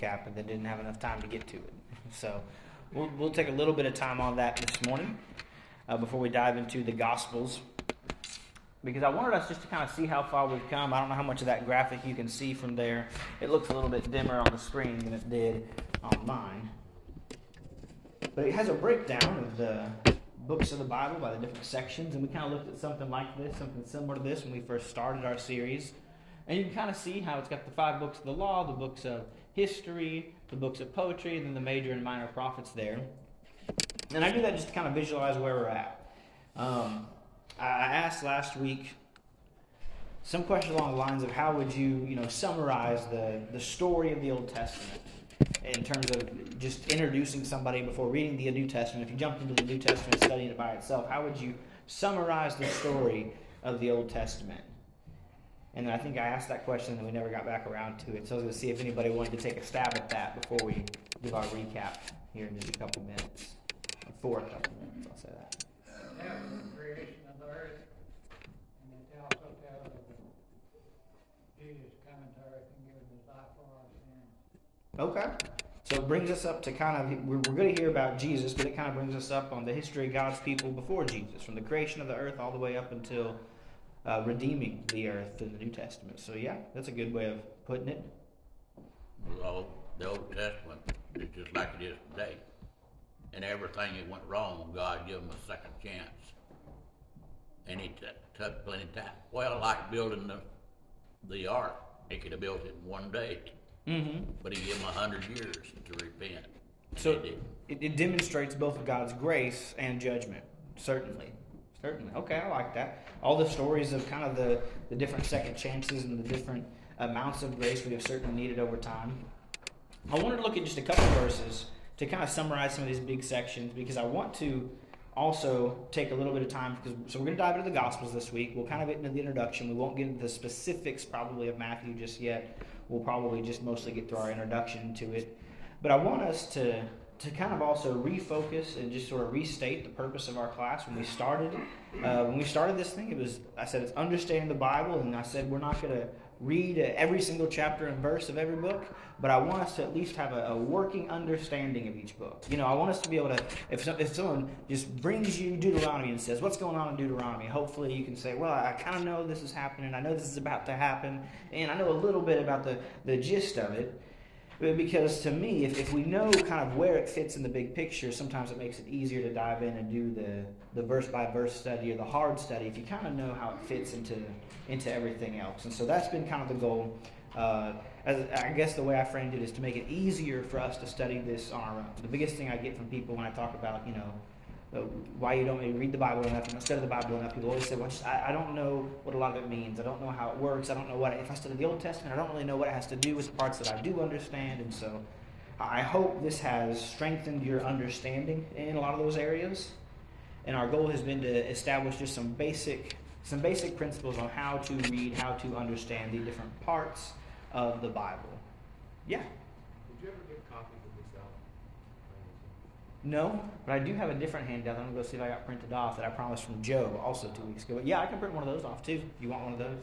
recap and then didn't have enough time to get to it. So we'll, we'll take a little bit of time on that this morning uh, before we dive into the Gospels. Because I wanted us just to kind of see how far we've come. I don't know how much of that graphic you can see from there. It looks a little bit dimmer on the screen than it did on mine. But it has a breakdown of the books of the Bible by the different sections, and we kind of looked at something like this, something similar to this when we first started our series. And you can kind of see how it's got the five books of the law, the books of history, the books of poetry, and then the major and minor prophets there. And I do that just to kind of visualize where we're at. Um, I asked last week some question along the lines of how would you, you know, summarize the, the story of the Old Testament in terms of just introducing somebody before reading the New Testament. If you jumped into the New Testament studying it by itself, how would you summarize the story of the Old Testament? And then I think I asked that question and we never got back around to it. So I was going to see if anybody wanted to take a stab at that before we give our recap here in just a couple minutes. For a couple minutes, I'll say that. Yeah, the creation of the earth, and it also tells of Jesus coming to earth and giving his life for our sins. Okay. So it brings us up to kind of, we're, we're going to hear about Jesus, but it kind of brings us up on the history of God's people before Jesus, from the creation of the earth all the way up until uh, redeeming the earth in the New Testament. So, yeah, that's a good way of putting it. Well, the Old Testament is just like it is today. And everything that went wrong, God gave them a second chance. And he t- took plenty of time. Well, like building the, the ark, he could have built it in one day, Mm-hmm. but he gave them a hundred years to repent. So it, it demonstrates both God's grace and judgment, certainly. Certainly. Okay, I like that. All the stories of kind of the, the different second chances and the different amounts of grace we have certainly needed over time. I wanted to look at just a couple verses to kind of summarize some of these big sections because I want to also take a little bit of time because so we're going to dive into the Gospels this week. We'll kind of get into the introduction. We won't get into the specifics probably of Matthew just yet. We'll probably just mostly get through our introduction to it. But I want us to to kind of also refocus and just sort of restate the purpose of our class when we started. Uh, when we started this thing, it was I said it's understanding the Bible, and I said we're not going to read every single chapter and verse of every book, but I want us to at least have a, a working understanding of each book. You know, I want us to be able to, if, if someone just brings you Deuteronomy and says, What's going on in Deuteronomy? Hopefully you can say, Well, I kind of know this is happening. I know this is about to happen, and I know a little bit about the, the gist of it. Because to me, if, if we know kind of where it fits in the big picture, sometimes it makes it easier to dive in and do the, the verse by verse study or the hard study if you kind of know how it fits into into everything else. And so that's been kind of the goal. Uh, as I guess the way I framed it is to make it easier for us to study this on our own. The biggest thing I get from people when I talk about you know Uh, why you don't read the Bible enough, you don't study the Bible enough. People always say, "Well, just, I, I don't know what a lot of it means. I don't know how it works. I don't know what if I study the Old Testament, I don't really know what it has to do with the parts that I do understand." And so, I hope this has strengthened your understanding in a lot of those areas. And our goal has been to establish just some basic some basic principles on how to read, how to understand the different parts of the Bible. Yeah. Did you ever get copies of this out? No, but I do have a different handout. I'm gonna go see if I got printed off that I promised from Joe also two weeks ago. But yeah, I can print one of those off too. You want one of those?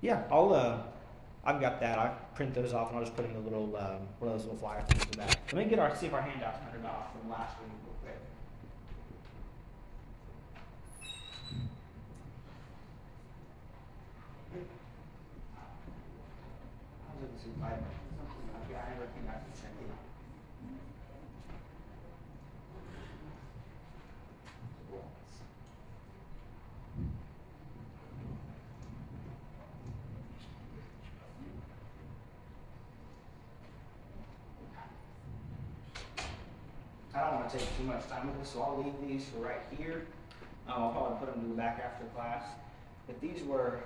Yeah, I'll. Uh, I've got that. I print those off and I'll just put in a little um, one of those little flyer things in the back. Let me get our see if our handouts printed off from last week real quick. I was looking to see if I something I got everything I can check in. I don't want to take too much time with this, so I'll leave these for right here. Um, I'll probably put them to the back after class. But these were,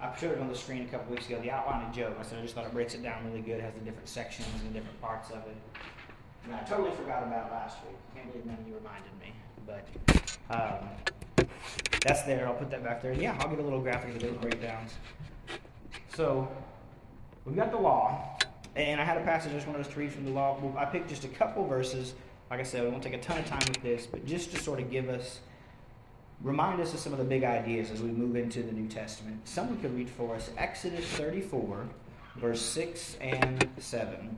I showed it on the screen a couple weeks ago, the outline of Job. I said I just thought it breaks it down really good, has the different sections and the different parts of it. And I totally forgot about it last week. Can't believe none of you reminded me. But um, that's there. I'll put that back there. Yeah, I'll get a little graphic of those breakdowns. So we've got the law, and I had a passage I just wanted us to read from the law. I picked just a couple verses. Like I said, we won't take a ton of time with this, but just to sort of give us, remind us of some of the big ideas as we move into the New Testament. Someone could read for us Exodus 34, verse 6 and 7.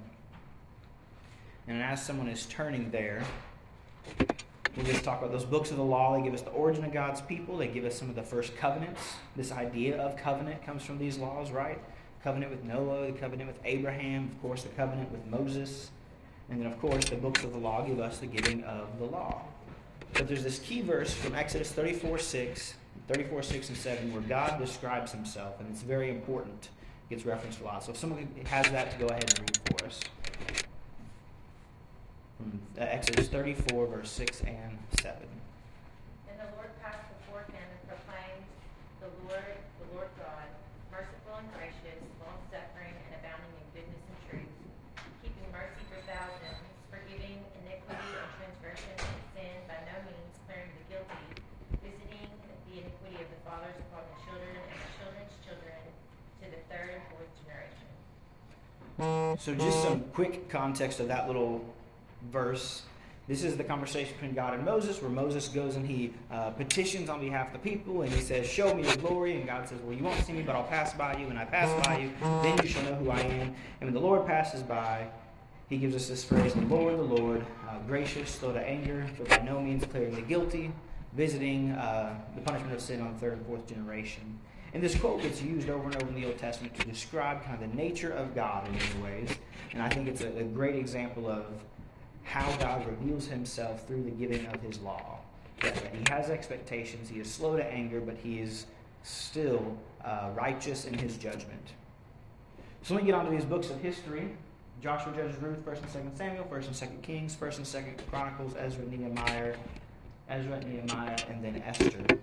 And as someone is turning there, we'll just talk about those books of the law. They give us the origin of God's people, they give us some of the first covenants. This idea of covenant comes from these laws, right? Covenant with Noah, the covenant with Abraham, of course, the covenant with Moses. And then, of course, the books of the law give us the giving of the law. But there's this key verse from Exodus 34 6, 34 6 and 7, where God describes himself, and it's very important. It gets referenced a lot. So if someone has that, to go ahead and read for us. Uh, Exodus 34, verse 6 and 7. And the Lord passed before him and proclaimed, The Lord, the Lord God, merciful and gracious, long-suffering and abounding in goodness and truth, keeping mercy for thousands, forgiving iniquity and transgression and sin, by no means clearing the guilty, visiting the iniquity of the fathers upon the children and the children's children to the third and fourth generation. So, just some quick context of that little verse. This is the conversation between God and Moses, where Moses goes and he uh, petitions on behalf of the people, and he says, "Show me your glory." And God says, "Well, you won't see me, but I'll pass by you. And I pass by you, then you shall know who I am." And when the Lord passes by, He gives us this phrase: "The Lord, the Lord, uh, gracious, slow to anger, but by no means clearing the guilty, visiting uh, the punishment of sin on the third and fourth generation." And this quote gets used over and over in the Old Testament to describe kind of the nature of God in many ways. And I think it's a, a great example of how God reveals himself through the giving of his law. That he has expectations, he is slow to anger, but he is still uh, righteous in his judgment. So let me get on to these books of history. Joshua, Judges, Ruth, 1st and 2nd Samuel, 1st and 2nd Kings, 1st and 2nd Chronicles, Ezra, Nehemiah, Ezra, Nehemiah, and then Esther.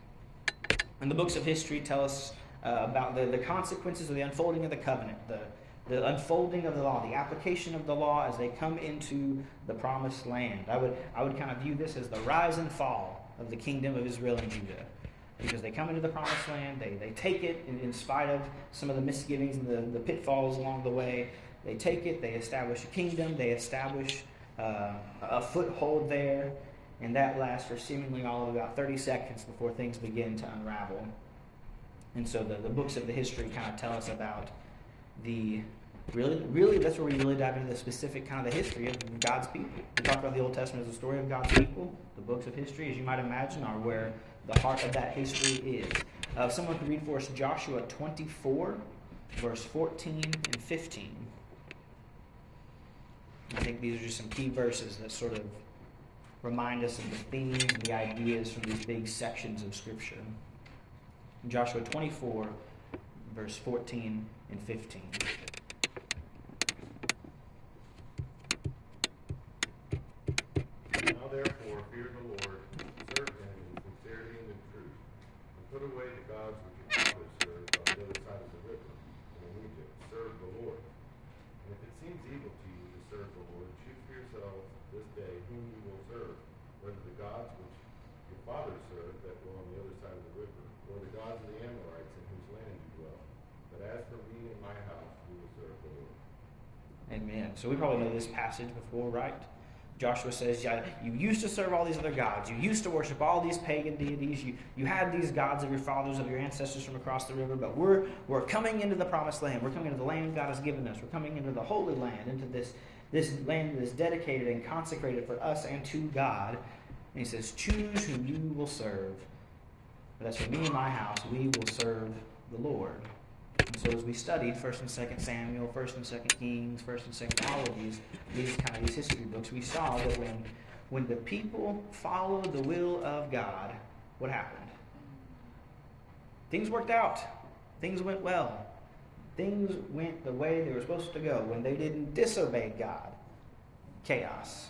And the books of history tell us uh, about the, the consequences of the unfolding of the covenant, the, the unfolding of the law, the application of the law as they come into the promised land. I would, I would kind of view this as the rise and fall of the kingdom of Israel and Judah. Because they come into the promised land, they, they take it in, in spite of some of the misgivings and the, the pitfalls along the way. They take it, they establish a kingdom, they establish uh, a foothold there, and that lasts for seemingly all of about 30 seconds before things begin to unravel. And so the, the books of the history kind of tell us about the really, really, that's where we really dive into the specific kind of the history of God's people. We talk about the Old Testament as a story of God's people. The books of history, as you might imagine, are where the heart of that history is. Uh, someone could read for us Joshua 24, verse 14 and 15. I think these are just some key verses that sort of remind us of the themes the ideas from these big sections of Scripture. Joshua 24, verse 14 and 15. Now therefore, fear the Lord, serve him in sincerity and in truth, and put away the gods which your fathers served on the other side of the river, and in Egypt. Serve the Lord. And if it seems evil to you to serve the Lord, choose for yourselves this day whom you will serve, whether the gods which your fathers served that were on the other side of the river, or the gods of the Amorites in whose land you dwell. But as for me and my house, we will serve the Lord. Amen. So we probably know this passage before, right? Joshua says, You used to serve all these other gods. You used to worship all these pagan deities. You, you had these gods of your fathers, of your ancestors from across the river. But we're, we're coming into the promised land. We're coming into the land God has given us. We're coming into the holy land, into this, this land that is dedicated and consecrated for us and to God. And he says, Choose whom you will serve. But as for me and my house, we will serve the Lord. And so as we studied First and Second Samuel, First and Second Kings, First and Second all these these kind of these history books, we saw that when when the people followed the will of God, what happened? Things worked out. Things went well. Things went the way they were supposed to go when they didn't disobey God. Chaos,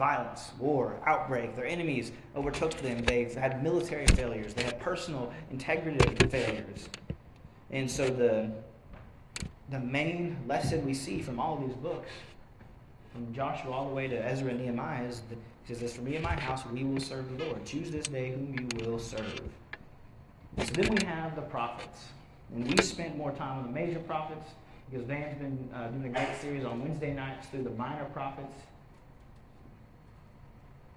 violence, war, outbreak. Their enemies overtook them. They've had military failures. They had personal integrity failures. And so the the main lesson we see from all these books, from Joshua all the way to Ezra and Nehemiah, is that he says, As for me and my house, we will serve the Lord. Choose this day whom you will serve. So then we have the prophets. And we spent more time on the major prophets because Van's been uh, doing a great series on Wednesday nights through the minor prophets.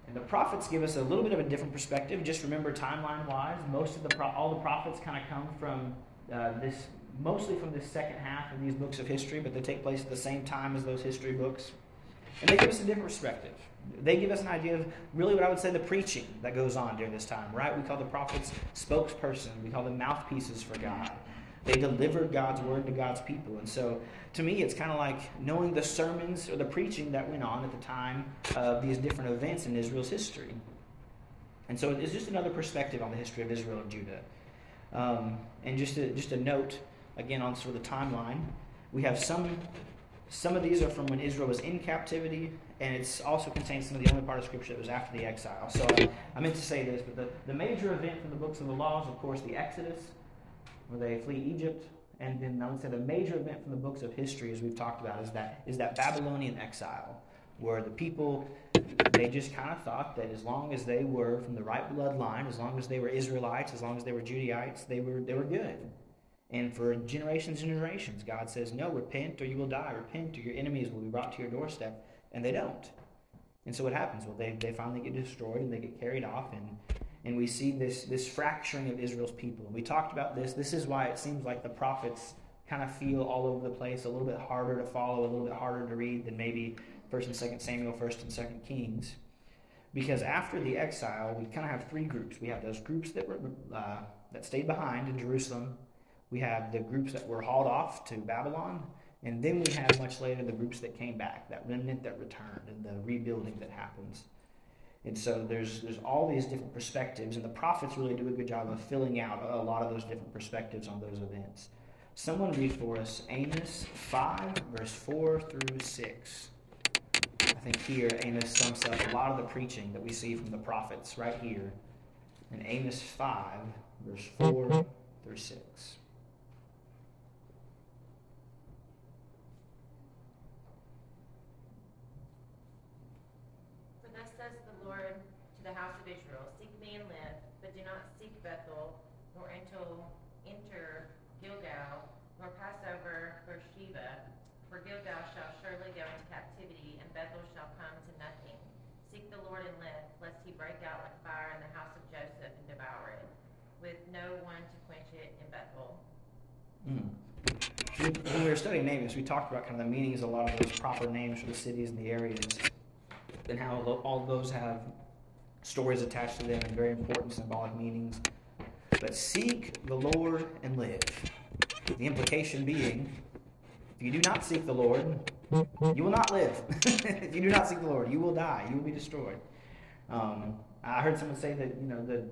And the prophets give us a little bit of a different perspective. Just remember, timeline wise, most of the pro- all the prophets kind of come from uh, this mostly from the second half of these books of history, but they take place at the same time as those history books. And they give us a different perspective. They give us an idea of really what I would say the preaching that goes on during this time, right? We call the prophets spokesperson, we call them mouthpieces for God. They delivered God's word to God's people. And so to me, it's kind of like knowing the sermons or the preaching that went on at the time of these different events in Israel's history. And so it's just another perspective on the history of Israel and Judah. Um, and just a, just a note, again, on sort of the timeline, we have some some of these are from when Israel was in captivity, and it's also contains some of the only part of Scripture that was after the exile. So I, I meant to say this, but the, the major event from the books of the laws, of course, the Exodus, where they flee Egypt, and then I would say the major event from the books of history, as we've talked about, is that is that Babylonian exile, where the people they just kind of thought that as long as they were from the right bloodline, as long as they were Israelites, as long as they were Judahites, they were they were good. And for generations and generations, God says, No, repent or you will die. Repent or your enemies will be brought to your doorstep. And they don't. And so what happens? Well, they, they finally get destroyed and they get carried off. And, and we see this, this fracturing of Israel's people. We talked about this. This is why it seems like the prophets kind of feel all over the place, a little bit harder to follow, a little bit harder to read than maybe 1st and 2nd Samuel, 1st and 2nd Kings. Because after the exile, we kind of have three groups. We have those groups that, were, uh, that stayed behind in Jerusalem we have the groups that were hauled off to Babylon, and then we have much later the groups that came back, that remnant that returned, and the rebuilding that happens. And so there's there's all these different perspectives, and the prophets really do a good job of filling out a lot of those different perspectives on those events. Someone read for us Amos 5, verse 4 through 6. I think here Amos sums up a lot of the preaching that we see from the prophets right here in Amos 5, verse 4 through 6. the house of Israel, Seek me and live, but do not seek Bethel, nor enter, enter Gilgal, nor pass over Beersheba, for Gilgal shall surely go into captivity, and Bethel shall come to nothing. Seek the Lord and live, lest he break out like fire in the house of Joseph and devour it, with no one to quench it in Bethel. Mm. When we were studying names, we talked about kind of the meanings of a lot of those proper names for the cities and the areas, and how all those have stories attached to them and very important symbolic meanings. But seek the Lord and live. The implication being, if you do not seek the Lord, you will not live. if you do not seek the Lord, you will die. You will be destroyed. Um, I heard someone say that you know the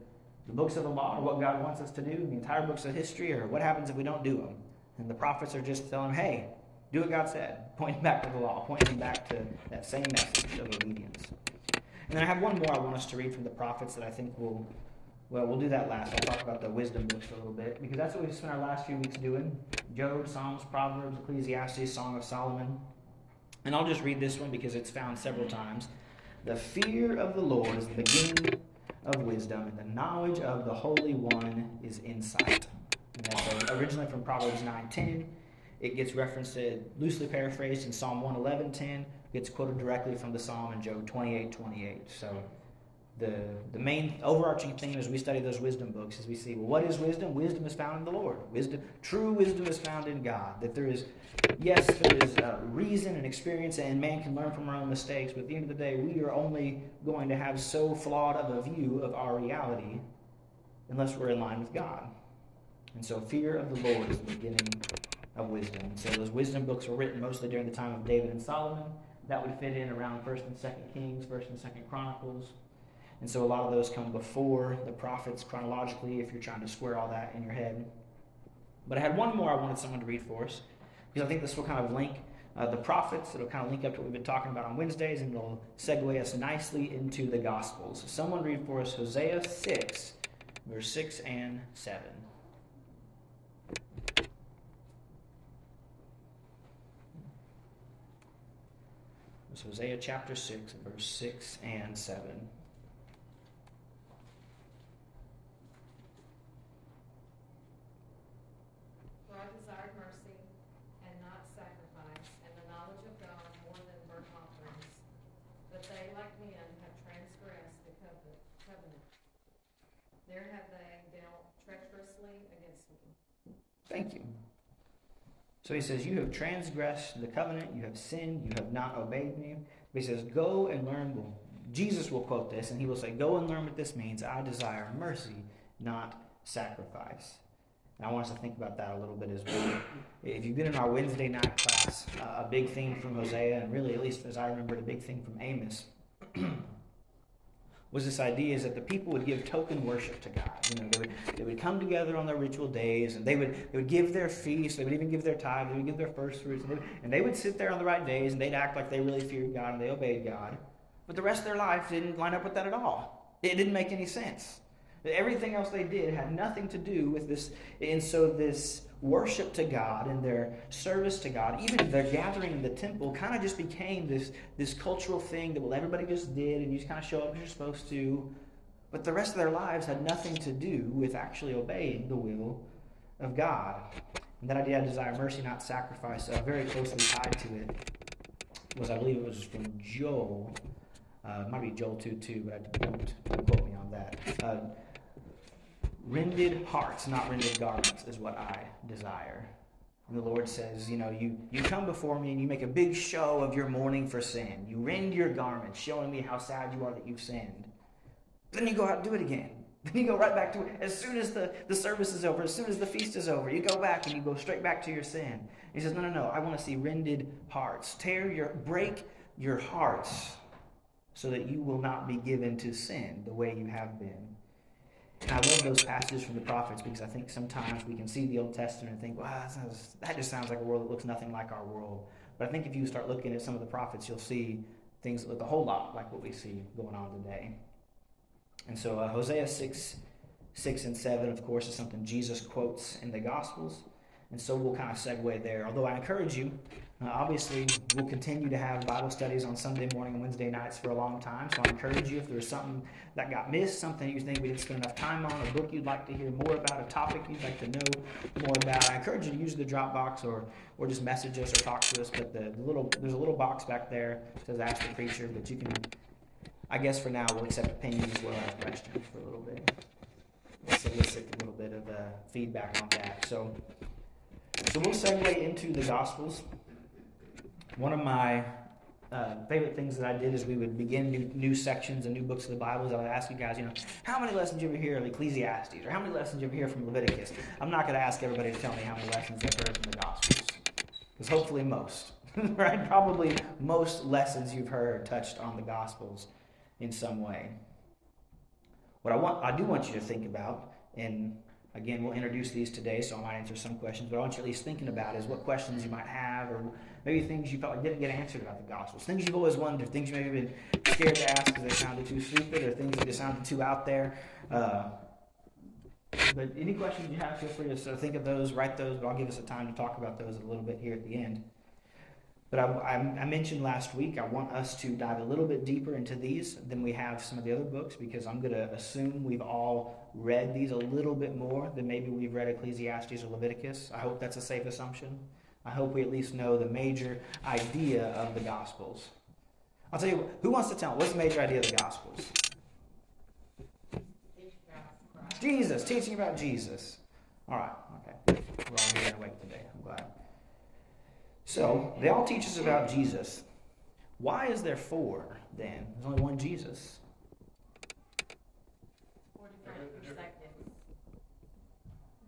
the books of the law are what God wants us to do. The entire books of history are what happens if we don't do them. And the prophets are just telling, him, hey, do what God said, pointing back to the law, pointing back to that same message of obedience. And then I have one more I want us to read from the prophets that I think will, well, we'll do that last. I'll talk about the wisdom books a little bit because that's what we've spent our last few weeks doing Job, Psalms, Proverbs, Ecclesiastes, Song of Solomon. And I'll just read this one because it's found several times. The fear of the Lord is the beginning of wisdom, and the knowledge of the Holy One is insight. And originally from Proverbs 9:10. It gets referenced, loosely paraphrased in Psalm 111:10, gets quoted directly from the Psalm in Job 28 28. So the, the main overarching theme as we study those wisdom books is we see, well, what is wisdom? Wisdom is found in the Lord. Wisdom, true wisdom is found in God. That there is, yes, there is uh, reason and experience, and man can learn from our own mistakes, but at the end of the day, we are only going to have so flawed of a view of our reality unless we're in line with God. And so fear of the Lord is the beginning of wisdom. And so those wisdom books were written mostly during the time of David and Solomon that would fit in around First and Second Kings, First and Second Chronicles. And so a lot of those come before the prophets chronologically if you're trying to square all that in your head. But I had one more I wanted someone to read for us because I think this will kind of link uh, the prophets. It'll kind of link up to what we've been talking about on Wednesdays and it'll segue us nicely into the Gospels. Someone read for us Hosea 6, verse 6 and 7. It's Hosea chapter 6, verse 6 and 7. For I desired mercy and not sacrifice, and the knowledge of God more than burnt offerings. But they, like men, have transgressed the covenant. There have they dealt treacherously against me. Thank you. So he says, You have transgressed the covenant, you have sinned, you have not obeyed me. But he says, Go and learn. Well, Jesus will quote this, and he will say, Go and learn what this means. I desire mercy, not sacrifice. And I want us to think about that a little bit as well. If you've been in our Wednesday night class, uh, a big theme from Hosea, and really, at least as I remember, a big theme from Amos, was this idea is that the people would give token worship to God. You know, they would, they would come together on their ritual days, and they would, they would give their feasts, they would even give their tithe, they would give their first fruits, and they, would, and they would sit there on the right days, and they'd act like they really feared God and they obeyed God. But the rest of their life didn't line up with that at all. It didn't make any sense. Everything else they did had nothing to do with this. And so, this worship to God and their service to God, even their gathering in the temple, kind of just became this, this cultural thing that, well, everybody just did, and you just kind of show up as you're supposed to. But the rest of their lives had nothing to do with actually obeying the will of God. And that idea, I desire mercy, not sacrifice, uh, very closely tied to it was, I believe it was from Joel. Uh, it might be Joel 2 2, but I don't, don't quote me on that. Uh, rended hearts, not rended garments, is what I desire. And the Lord says, you know, you, you come before me and you make a big show of your mourning for sin. You rend your garments, showing me how sad you are that you've sinned. Then you go out and do it again. Then you go right back to it. As soon as the, the service is over, as soon as the feast is over, you go back and you go straight back to your sin. He says, No, no, no. I want to see rended hearts. Tear your break your hearts so that you will not be given to sin the way you have been. And I love those passages from the prophets because I think sometimes we can see the Old Testament and think, wow, that, sounds, that just sounds like a world that looks nothing like our world. But I think if you start looking at some of the prophets, you'll see things that look a whole lot like what we see going on today. And so uh, Hosea 6, 6 and 7, of course, is something Jesus quotes in the Gospels. And so we'll kind of segue there. Although I encourage you, uh, obviously, we'll continue to have Bible studies on Sunday morning and Wednesday nights for a long time. So I encourage you, if there's something that got missed, something you think we didn't spend enough time on, a book you'd like to hear more about, a topic you'd like to know more about, I encourage you to use the Dropbox or, or just message us or talk to us. But the, little there's a little box back there that says Ask the Preacher, but you can, I guess for now, we'll accept opinions as well as questions for a little bit. Solicit a little bit of uh, feedback on that. So. So we'll segue into the Gospels. One of my uh, favorite things that I did is we would begin new, new sections and new books of the Bible. I would ask you guys, you know, how many lessons you ever hear of Ecclesiastes, or how many lessons you ever hear from Leviticus? I'm not going to ask everybody to tell me how many lessons they've heard from the Gospels, because hopefully most, right? Probably most lessons you've heard touched on the Gospels in some way. What I want, I do want you to think about, and Again, we'll introduce these today, so I might answer some questions, but I want you at least thinking about is what questions you might have, or maybe things you felt like didn't get answered about the Gospels. Things you've always wondered, things you maybe been scared to ask because they sounded too stupid, or things that just sounded too out there. Uh, but any questions you have, feel free to of think of those, write those, but I'll give us a time to talk about those a little bit here at the end. But I, I, I, mentioned last week, I want us to dive a little bit deeper into these than we have some of the other books because I'm going to assume we've all read these a little bit more than maybe we've read Ecclesiastes or Leviticus. I hope that's a safe assumption. I hope we at least know the major idea of the Gospels. I'll tell you, who wants to tell what's the major idea of the Gospels? Jesus, teaching about Jesus. All right, okay. We're all here awake today. I'm glad. So they all teach us about Jesus. Why is there four then? There's only one Jesus. Four different perspectives.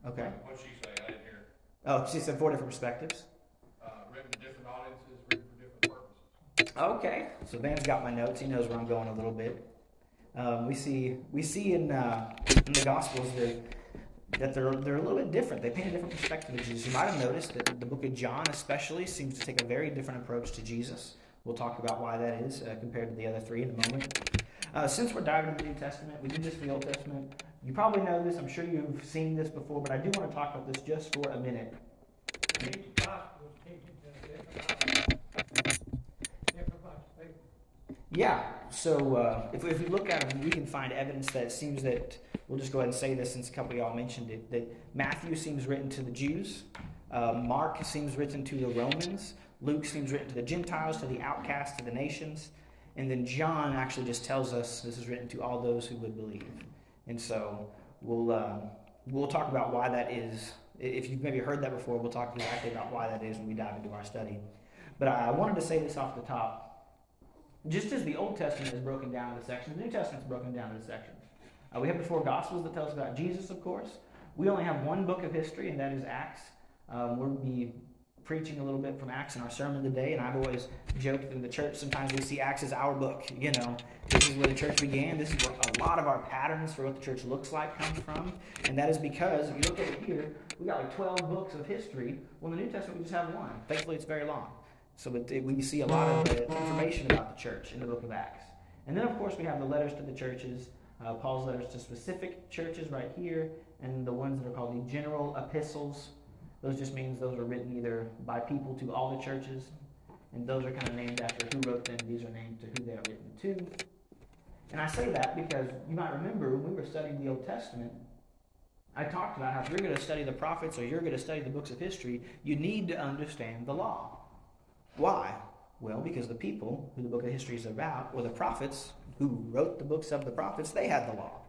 Okay. What'd she say? I didn't hear. Oh, she said four different perspectives. Uh, written to different audiences, written for different purposes. Okay, so Ben's got my notes. He knows where I'm going a little bit. Um, we see we see in uh, in the Gospels that that they're they're a little bit different. They paint a different perspective of Jesus. You might have noticed that the book of John, especially, seems to take a very different approach to Jesus. We'll talk about why that is uh, compared to the other three in a moment. Uh, since we're diving into the New Testament, we did this for the Old Testament. You probably know this. I'm sure you've seen this before, but I do want to talk about this just for a minute. Each gospel is teaching to different audience, different bunch of people. Yeah. So uh, if, if we look at them, we can find evidence that it seems that we'll just go ahead and say this since a couple of y'all mentioned it. That Matthew seems written to the Jews, uh, Mark seems written to the Romans, Luke seems written to the Gentiles, to the outcasts, to the nations, and then John actually just tells us this is written to all those who would believe. And so we'll uh, we'll talk about why that is If you've maybe heard that before, we'll talk exactly about why that is when we dive into our study. But I wanted to say this off the top. Just as the Old Testament is broken down into sections, the New Testament is broken down into sections. Uh, we have the four Gospels that tell us about Jesus, of course. We only have one book of history, and that is Acts. Um, we'll be preaching a little bit from Acts in our sermon today, and I've always joked in the church sometimes we see Acts as our book. You know, this is where the church began. This is where a lot of our patterns for what the church looks like comes from, and that is because if you look it here, we got like 12 books of history. Well, in the New Testament, we just have one. Thankfully, it's very long, so but it, we see a lot of uh, information about the church in the book of Acts. And then, of course, we have the letters to the churches. Uh, Paul's letters to specific churches right here, and the ones that are called the general epistles. Those just means those are written either by people to all the churches, and those are kind of named after who wrote them. These are named to who they are written to. And I say that because you might remember when we were studying the Old Testament, I talked about how if you're going to study the prophets or you're going to study the books of history, you need to understand the law. Why? Well, because the people who the book of history is about, or the prophets who wrote the books of the prophets, they had the law.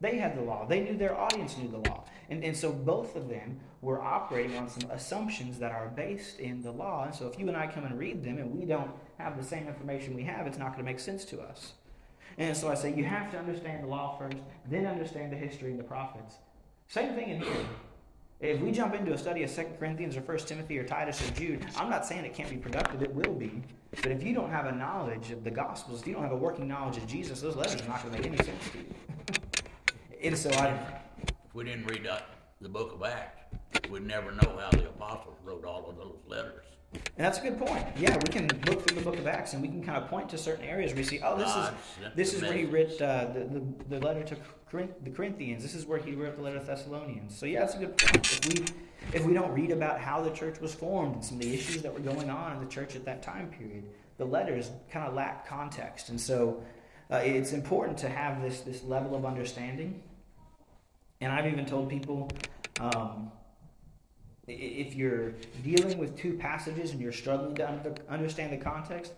They had the law. They knew their audience knew the law. And, and so both of them were operating on some assumptions that are based in the law. And so if you and I come and read them and we don't have the same information we have, it's not going to make sense to us. And so I say you have to understand the law first, then understand the history and the prophets. Same thing in here. If we jump into a study of 2 Corinthians or 1 Timothy or Titus or Jude, I'm not saying it can't be productive, it will be. But if you don't have a knowledge of the Gospels, if you don't have a working knowledge of Jesus, those letters are not going to make any sense to you. and so I, If we didn't read the book of Acts, we'd never know how the apostles wrote all of those letters. And that's a good point. Yeah, we can look through the book of Acts and we can kind of point to certain areas where we see, oh, this is this is where he wrote uh, the, the, the letter to Corinth, the Corinthians. This is where he wrote the letter to Thessalonians. So yeah, that's a good point. If we if we don't read about how the church was formed and some of the issues that were going on in the church at that time period, the letters kind of lack context. And so uh, it's important to have this this level of understanding. And I've even told people. Um, if you're dealing with two passages and you're struggling to under, understand the context,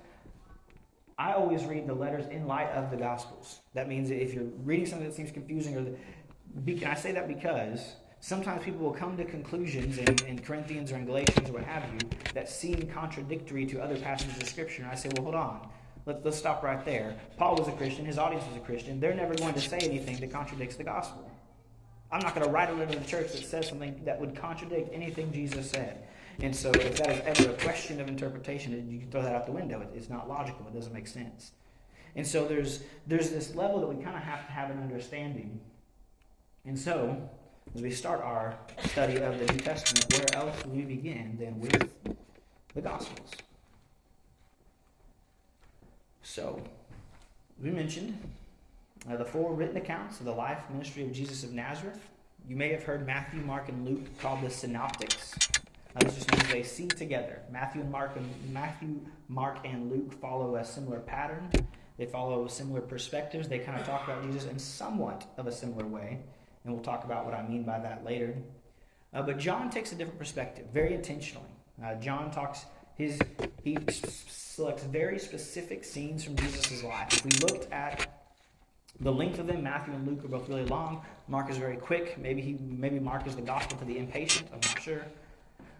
I always read the letters in light of the Gospels. That means if you're reading something that seems confusing, or the, I say that because sometimes people will come to conclusions in, in Corinthians or in Galatians or what have you that seem contradictory to other passages of Scripture. And I say, well, hold on. Let's, let's stop right there. Paul was a Christian. His audience was a Christian. They're never going to say anything that contradicts the Gospel. I'm not going to write a letter to the church that says something that would contradict anything Jesus said. And so, if that is ever a question of interpretation, you can throw that out the window. It's not logical. It doesn't make sense. And so, there's there's this level that we kind of have to have an understanding. And so, as we start our study of the New Testament, where else do we begin than with the Gospels? So, we mentioned uh, the four written accounts of the life ministry of Jesus of Nazareth. You may have heard Matthew, Mark, and Luke called the synoptics. Uh, this just means they see together. Matthew and Mark and Matthew, Mark, and Luke follow a similar pattern. They follow similar perspectives. They kind of talk about Jesus in somewhat of a similar way, and we'll talk about what I mean by that later. Uh, but John takes a different perspective, very intentionally. Uh, John talks his he selects very specific scenes from Jesus' life. If we looked at the length of them, Matthew and Luke are both really long. Mark is very quick. Maybe he maybe Mark is the gospel to the impatient. I'm not sure.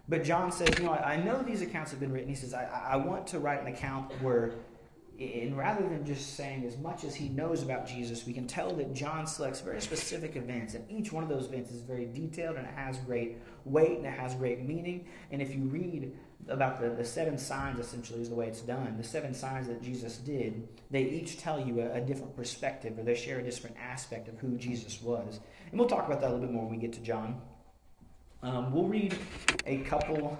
But John says, you know, I, I know these accounts have been written. He says, I, I want to write an account where, and rather than just saying as much as he knows about Jesus, we can tell that John selects very specific events, and each one of those events is very detailed and it has great weight and it has great meaning. And if you read about the, the seven signs, essentially, is the way it's done, the seven signs that Jesus did, they each tell you a, a different perspective or they share a different aspect of who Jesus was. And we'll talk about that a little bit more when we get to John. Um, we'll read a couple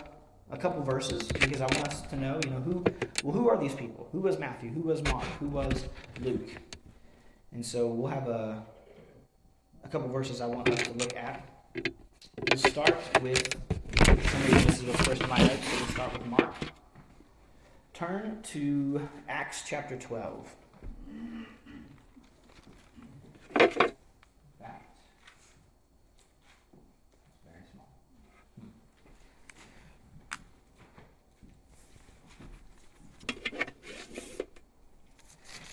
a couple verses because I want us to know, you know, who well who are these people? Who was Matthew? Who was Mark? Who was Luke? And so we'll have a a couple verses I want us to look at. We'll start with this is first my notes, so we'll start with Mark. Turn to Acts chapter twelve. Back. Very small.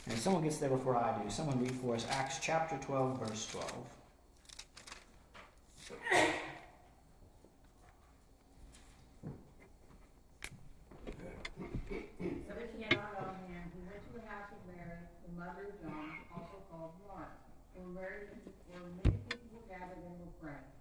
And someone gets there before I do, someone read for us Acts chapter 12, verse 12. very, where many people gathered and were praying.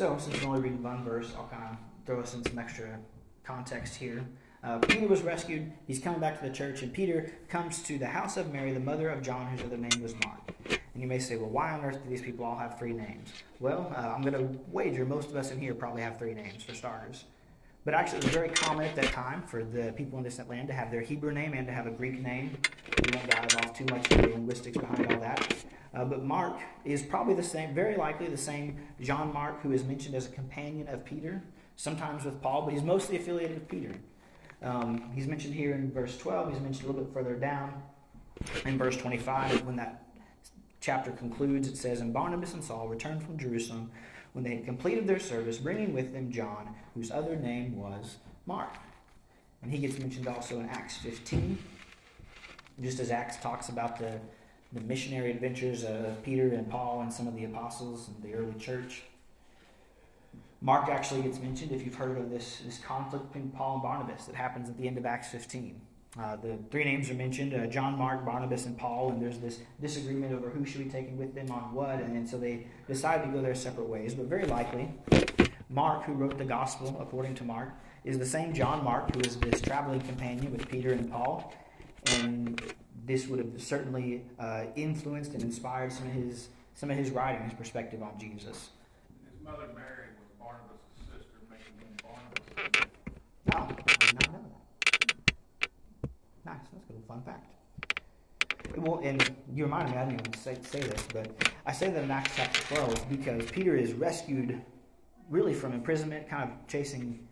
So, since we're only reading one verse, I'll kind of throw us in some extra context here. Uh, Peter was rescued. He's coming back to the church, and Peter comes to the house of Mary, the mother of John, whose other name was Mark. And you may say, well, why on earth do these people all have three names? Well, uh, I'm going to wager most of us in here probably have three names, for starters. But actually, it was very common at that time for the people in distant land to have their Hebrew name and to have a Greek name. We won't dive off too much into the linguistics behind all that. Uh, but Mark is probably the same, very likely the same John Mark who is mentioned as a companion of Peter, sometimes with Paul, but he's mostly affiliated with Peter. Um, he's mentioned here in verse 12, he's mentioned a little bit further down in verse 25 when that chapter concludes. It says, And Barnabas and Saul returned from Jerusalem when they had completed their service, bringing with them John, whose other name was Mark. And he gets mentioned also in Acts 15, just as Acts talks about the, the missionary adventures of Peter and Paul and some of the apostles and the early church. Mark actually gets mentioned if you've heard of this, this conflict between Paul and Barnabas that happens at the end of Acts 15. Uh, the three names are mentioned uh, John, Mark, Barnabas, and Paul, and there's this disagreement over who should be taken with them on what, and, and so they decide to go their separate ways. But very likely, Mark, who wrote the gospel according to Mark, is the same John Mark who is this traveling companion with Peter and Paul, and this would have certainly uh, influenced and inspired some of his some of his writing, his perspective on Jesus. His mother Mary was Barnabas' sister, making him Barnabas. Oh, I did not know that. Nice, that's a good fun fact. Well, and you reminded me, I didn't even say, say this, but I say that in Acts chapter 12 because Peter is rescued really from imprisonment, kind of chasing,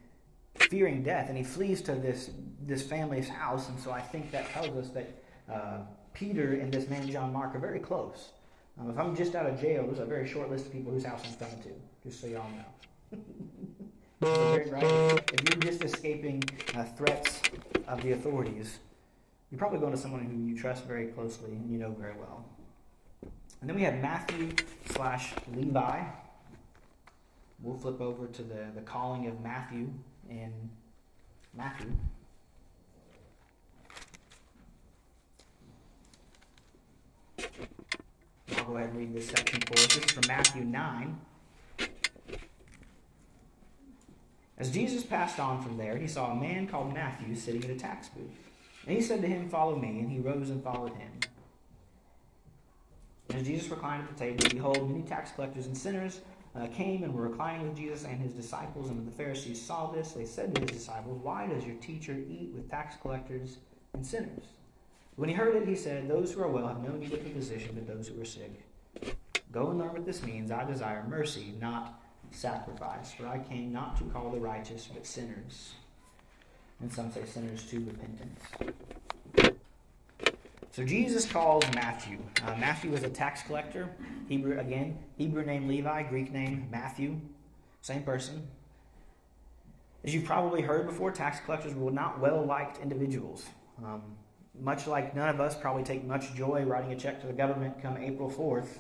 fearing death, and he flees to this, this family's house, and so I think that tells us that uh, Peter and this man John Mark are very close. Um, if I'm just out of jail, there's a very short list of people whose house I'm coming to, just so y'all know. If you're just escaping uh, threats of the authorities, you're probably going to someone who you trust very closely and you know very well. And then we have Matthew slash Levi. We'll flip over to the, the calling of Matthew in Matthew. I'll go ahead and read this section for us. This is from Matthew 9. As Jesus passed on from there, he saw a man called Matthew sitting at a tax booth. And he said to him, Follow me. And he rose and followed him. And as Jesus reclined at the table, behold, many tax collectors and sinners uh, came and were reclining with Jesus and his disciples. And when the Pharisees saw this, they said to his disciples, Why does your teacher eat with tax collectors and sinners? When he heard it, he said, Those who are well have no need of a physician, but those who are sick. Go and learn what this means. I desire mercy, not sacrifice. For I came not to call the righteous, but sinners. And some say sinners to repentance. So Jesus calls Matthew. Uh, Matthew was a tax collector. Hebrew again, Hebrew name Levi, Greek name Matthew. Same person. As you've probably heard before, tax collectors were not well liked individuals. Um, much like none of us probably take much joy writing a check to the government come April 4th,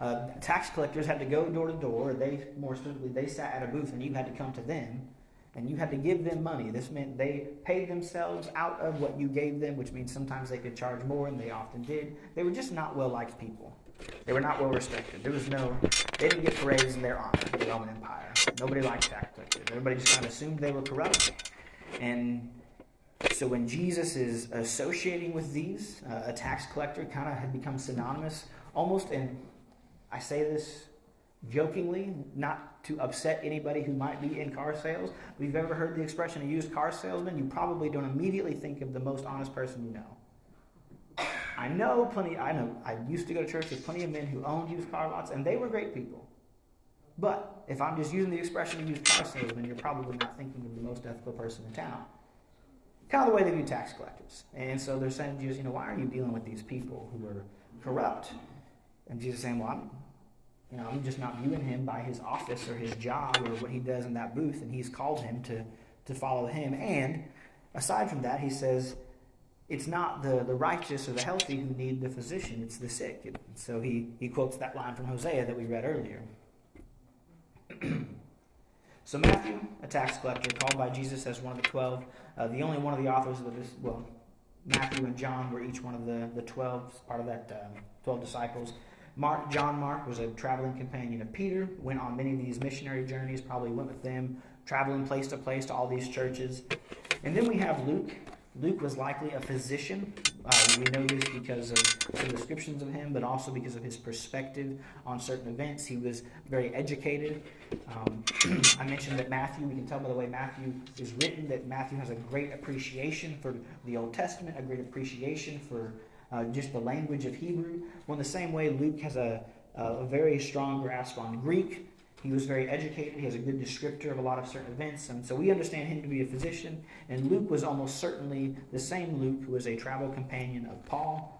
uh, tax collectors had to go door to door. They, more specifically, they sat at a booth and you had to come to them and you had to give them money. This meant they paid themselves out of what you gave them, which means sometimes they could charge more, and they often did. They were just not well liked people. They were not well respected. There was no, they didn't get parades in their honor in the Roman Empire. Nobody liked tax collectors. Everybody just kind of assumed they were corrupt. And so when Jesus is associating with these, uh, a tax collector kind of had become synonymous, almost and I say this jokingly, not to upset anybody who might be in car sales. If you've ever heard the expression a used car salesman, you probably don't immediately think of the most honest person you know. I know plenty, I know, I used to go to church with plenty of men who owned used car lots, and they were great people. But if I'm just using the expression used car salesman, you're probably not thinking of the most ethical person in town. Kind of the way they view tax collectors. And so they're saying to Jesus, you know, why are you dealing with these people who are corrupt? And Jesus saying, well, I'm, you know, I'm just not viewing him by his office or his job or what he does in that booth, and he's called him to, to follow him. And aside from that, he says, it's not the, the righteous or the healthy who need the physician, it's the sick. And so he, he quotes that line from Hosea that we read earlier. so Matthew, a tax collector, called by Jesus as one of the twelve, uh, the only one of the authors of this, well, Matthew and John were each one of the, the twelve, part of that um, twelve disciples. Mark, John Mark, was a traveling companion of Peter, went on many of these missionary journeys, probably went with them, traveling place to place to all these churches. And then we have Luke. Luke was likely a physician. Uh, we know this because of some descriptions of him, but also because of his perspective on certain events. He was very educated. Um, I mentioned that Matthew, we can tell by the way Matthew is written, that Matthew has a great appreciation for the Old Testament, a great appreciation for uh, just the language of Hebrew. Well, in the same way, Luke has a, a very strong grasp on Greek. He was very educated. He has a good descriptor of a lot of certain events. And so we understand him to be a physician. And Luke was almost certainly the same Luke who was a travel companion of Paul.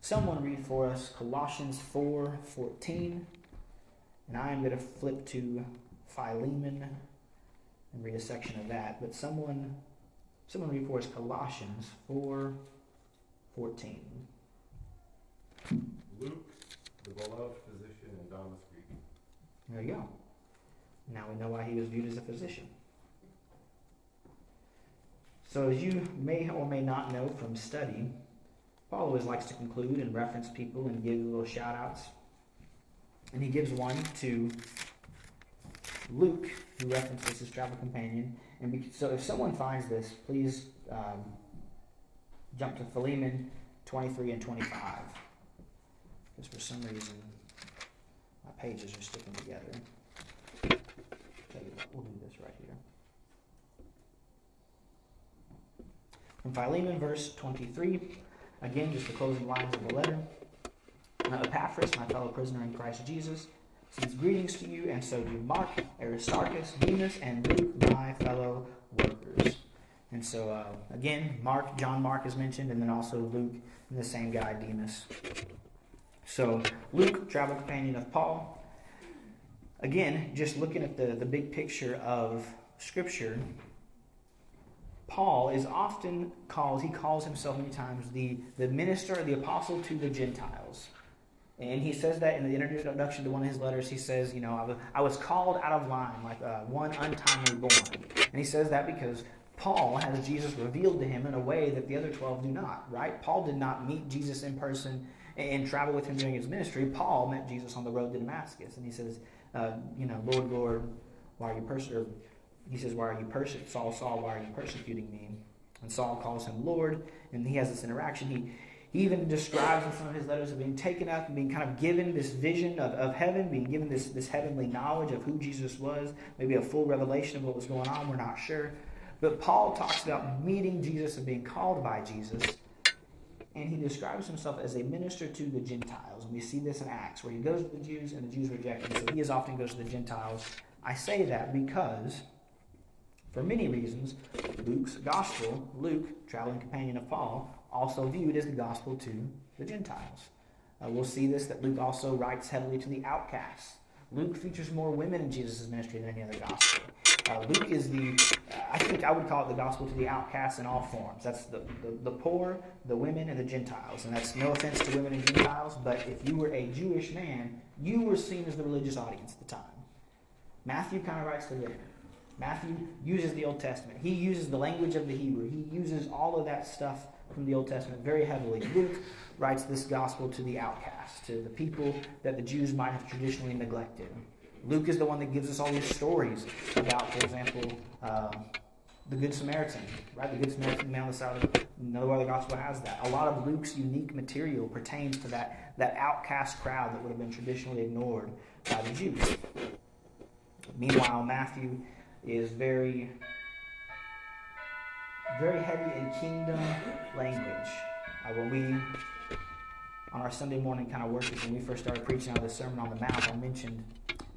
Someone read for us Colossians 4 14. And I am going to flip to Philemon and read a section of that. But someone someone read for us Colossians 4 14. Luke, the beloved physician in Demas speaking. There you go. Now we know why he was viewed as a physician. So, as you may or may not know from study, Paul always likes to conclude and reference people and give little shout outs. And he gives one to Luke, who references his travel companion. And so, if someone finds this, please um, jump to Philemon 23 and 25. Because for some reason, my pages are sticking together. We'll do this right here. From Philemon, verse 23, again, just the closing lines of the letter. Now, Epaphras, my fellow prisoner in Christ Jesus, sends greetings to you, and so do Mark, Aristarchus, Demas, and Luke, my fellow workers. And so, uh, again, Mark, John Mark is mentioned, and then also Luke, and the same guy, Demas. So, Luke, travel companion of Paul. Again, just looking at the, the big picture of Scripture, Paul is often called, he calls himself many times the, the minister, the apostle to the Gentiles. And he says that in the introduction to one of his letters. He says, You know, I was, I was called out of line like uh, one untimely born. And he says that because Paul has Jesus revealed to him in a way that the other 12 do not, right? Paul did not meet Jesus in person and travel with him during his ministry. Paul met Jesus on the road to Damascus. And he says, uh, You know, Lord, Lord, why are you persecuting? He says, Why are you persecuting? Saul, Saul, why are you persecuting me? And Saul calls him Lord, and he has this interaction. He, he even describes in some of his letters of being taken up and being kind of given this vision of, of heaven, being given this, this heavenly knowledge of who Jesus was, maybe a full revelation of what was going on, we're not sure. But Paul talks about meeting Jesus and being called by Jesus, and he describes himself as a minister to the Gentiles. And we see this in Acts, where he goes to the Jews and the Jews reject him. So he as often goes to the Gentiles. I say that because, for many reasons, Luke's gospel, Luke, traveling companion of Paul, also viewed as the gospel to the Gentiles. Uh, we'll see this that Luke also writes heavily to the outcasts. Luke features more women in Jesus' ministry than any other gospel. Uh, Luke is the, I think I would call it the gospel to the outcasts in all forms. That's the, the, the, poor, the women, and the Gentiles. And that's no offense to women and Gentiles, but if you were a Jewish man, you were seen as the religious audience at the time. Matthew kind of writes to them. Matthew uses the Old Testament. He uses the language of the Hebrew. He uses all of that stuff from the Old Testament very heavily. Luke writes this gospel to the outcasts, to the people that the Jews might have traditionally neglected. Luke is the one that gives us all these stories about, for example, um, the Good Samaritan, right? The Good Samaritan man on the side of no other gospel has that. A lot of Luke's unique material pertains to that, that outcast crowd that would have been traditionally ignored by the Jews. Meanwhile, Matthew is very, very heavy in kingdom language. Uh, when we, on our Sunday morning kind of worship, when we first started preaching on the Sermon on the Mount, I mentioned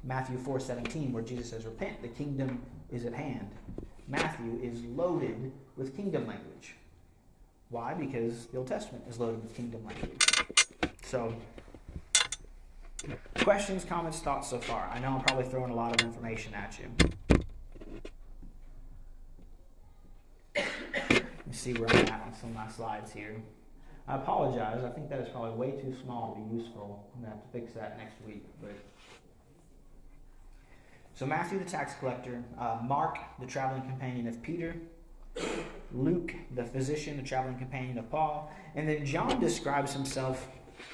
Matthew 4:17, where Jesus says, "Repent, the kingdom is at hand." Matthew is loaded with kingdom language. Why? Because the Old Testament is loaded with kingdom language. So, questions, comments, thoughts so far? I know I'm probably throwing a lot of information at you. Let me see where I'm at on some of my slides here. I apologize. I think that is probably way too small to be useful. I'm going to have to fix that next week. But so Matthew, the tax collector, uh, Mark, the traveling companion of Peter, Luke, the physician, the traveling companion of Paul, and then John describes himself.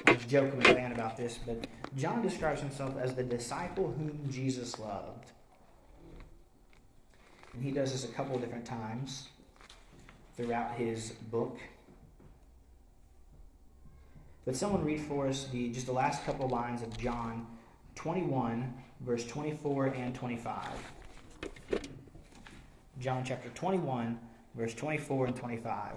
I was joking with about this, but John describes himself as the disciple whom Jesus loved. And he does this a couple different times throughout his book. But someone read for us the just the last couple lines of John 21, verse 24 and 25. John chapter 21, verse 24 and 25.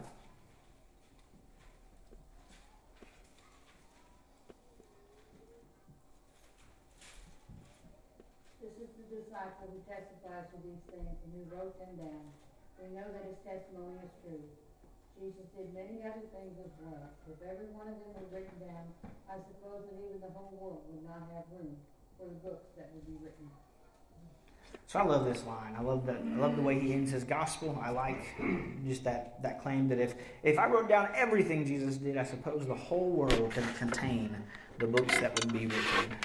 This is the disciple who testifies to these things and who wrote them down. We know that his testimony is true. Jesus did many other things as well. If every one of them were written down, I suppose that even the whole world would not have room for the books that be written. So I love this line. I love that. I love the way he ends his gospel. I like just that that claim that if if I wrote down everything Jesus did, I suppose the whole world could contain the books that would be written.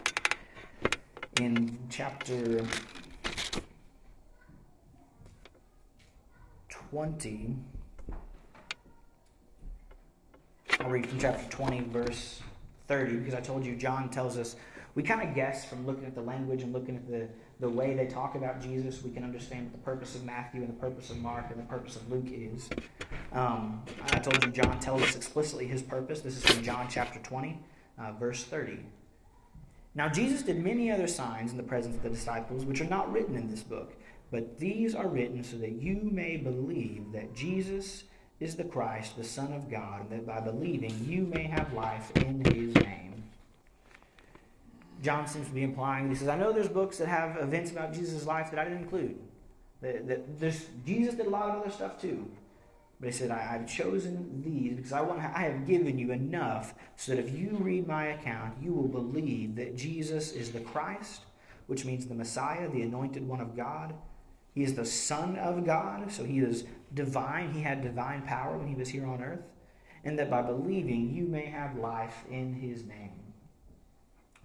In chapter twenty, I'll read from chapter twenty, verse thirty, because I told you John tells us we kind of guess from looking at the language and looking at the the way they talk about Jesus, we can understand what the purpose of Matthew and the purpose of Mark and the purpose of Luke is. Um, I told you John tells us explicitly his purpose. This is from John chapter 20, uh, verse 30. Now, Jesus did many other signs in the presence of the disciples, which are not written in this book, but these are written so that you may believe that Jesus is the Christ, the Son of God, and that by believing you may have life in his name. John seems to be implying. He says, I know there's books that have events about Jesus' life that I didn't include. That, that there's, Jesus did a lot of other stuff too. But he said, I, have chosen these because I, want, I have given you enough so that if you read my account, you will believe that Jesus is the Christ, which means the Messiah, the anointed one of God. He is the Son of God, so he is divine. He had divine power when he was here on earth. And that by believing, you may have life in his name.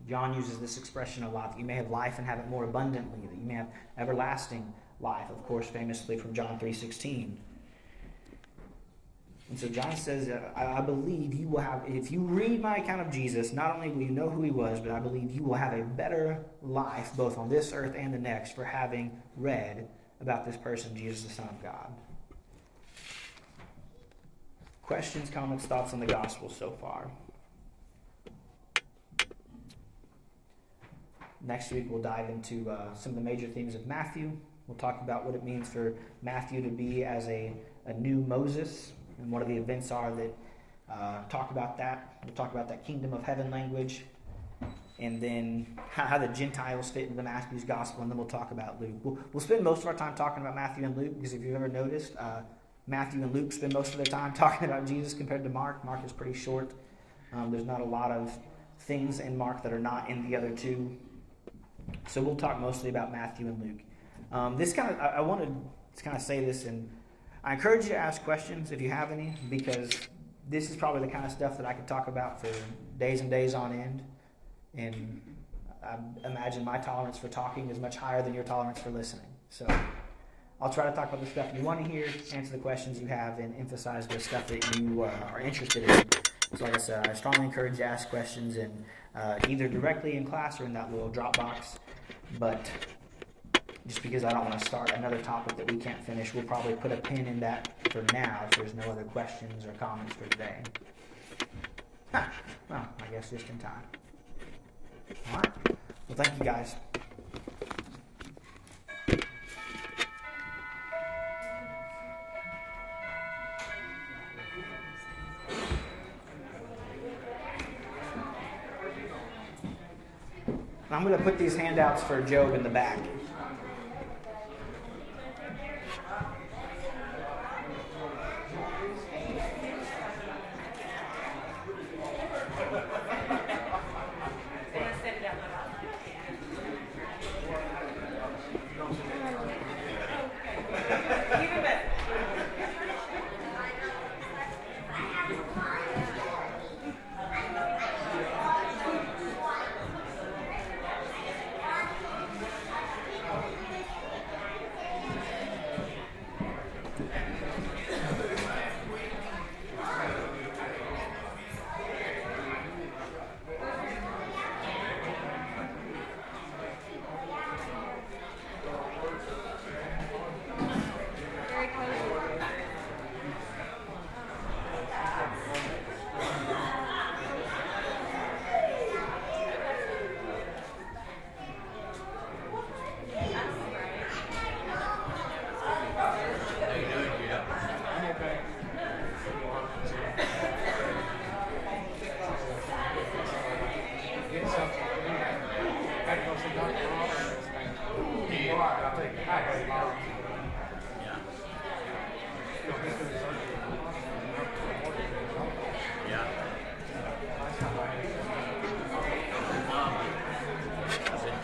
John uses this expression a lot that you may have life and have it more abundantly, that you may have everlasting life, of course, famously from John 3.16. And so John says, uh, I, I believe you will have, if you read my account of Jesus, not only will you know who he was, but I believe you will have a better life, both on this earth and the next, for having read about this person, Jesus, the Son of God. Questions, comments, thoughts on the gospel so far? Next week, we'll dive into uh, some of the major themes of Matthew. We'll talk about what it means for Matthew to be as a, a new Moses and what are the events are that uh, talk about that. We'll talk about that kingdom of heaven language and then how, how, the Gentiles fit into Matthew's gospel, and then we'll talk about Luke. We'll, we'll spend most of our time talking about Matthew and Luke because if you've ever noticed, uh, Matthew and Luke spend most of their time talking about Jesus compared to Mark. Mark is pretty short. Um, there's not a lot of things in Mark that are not in the other two. So we'll talk mostly about Matthew and Luke. Um, this kind of, I, I wanted to kind of say this, and I encourage you to ask questions if you have any, because this is probably the kind of stuff that I could talk about for days and days on end. And I imagine my tolerance for talking is much higher than your tolerance for listening. So I'll try to talk about the stuff you want to hear, answer the questions you have, and emphasize the stuff that you uh, are interested in. So, like I said, I strongly encourage you to ask questions and uh, either directly in class or in that little Dropbox. But just because I don't want to start another topic that we can't finish, we'll probably put a pin in that for now if there's no other questions or comments for today. Huh. Well, I guess just in time. All right. Well, thank you guys. I'm going to put these handouts for Job in the back.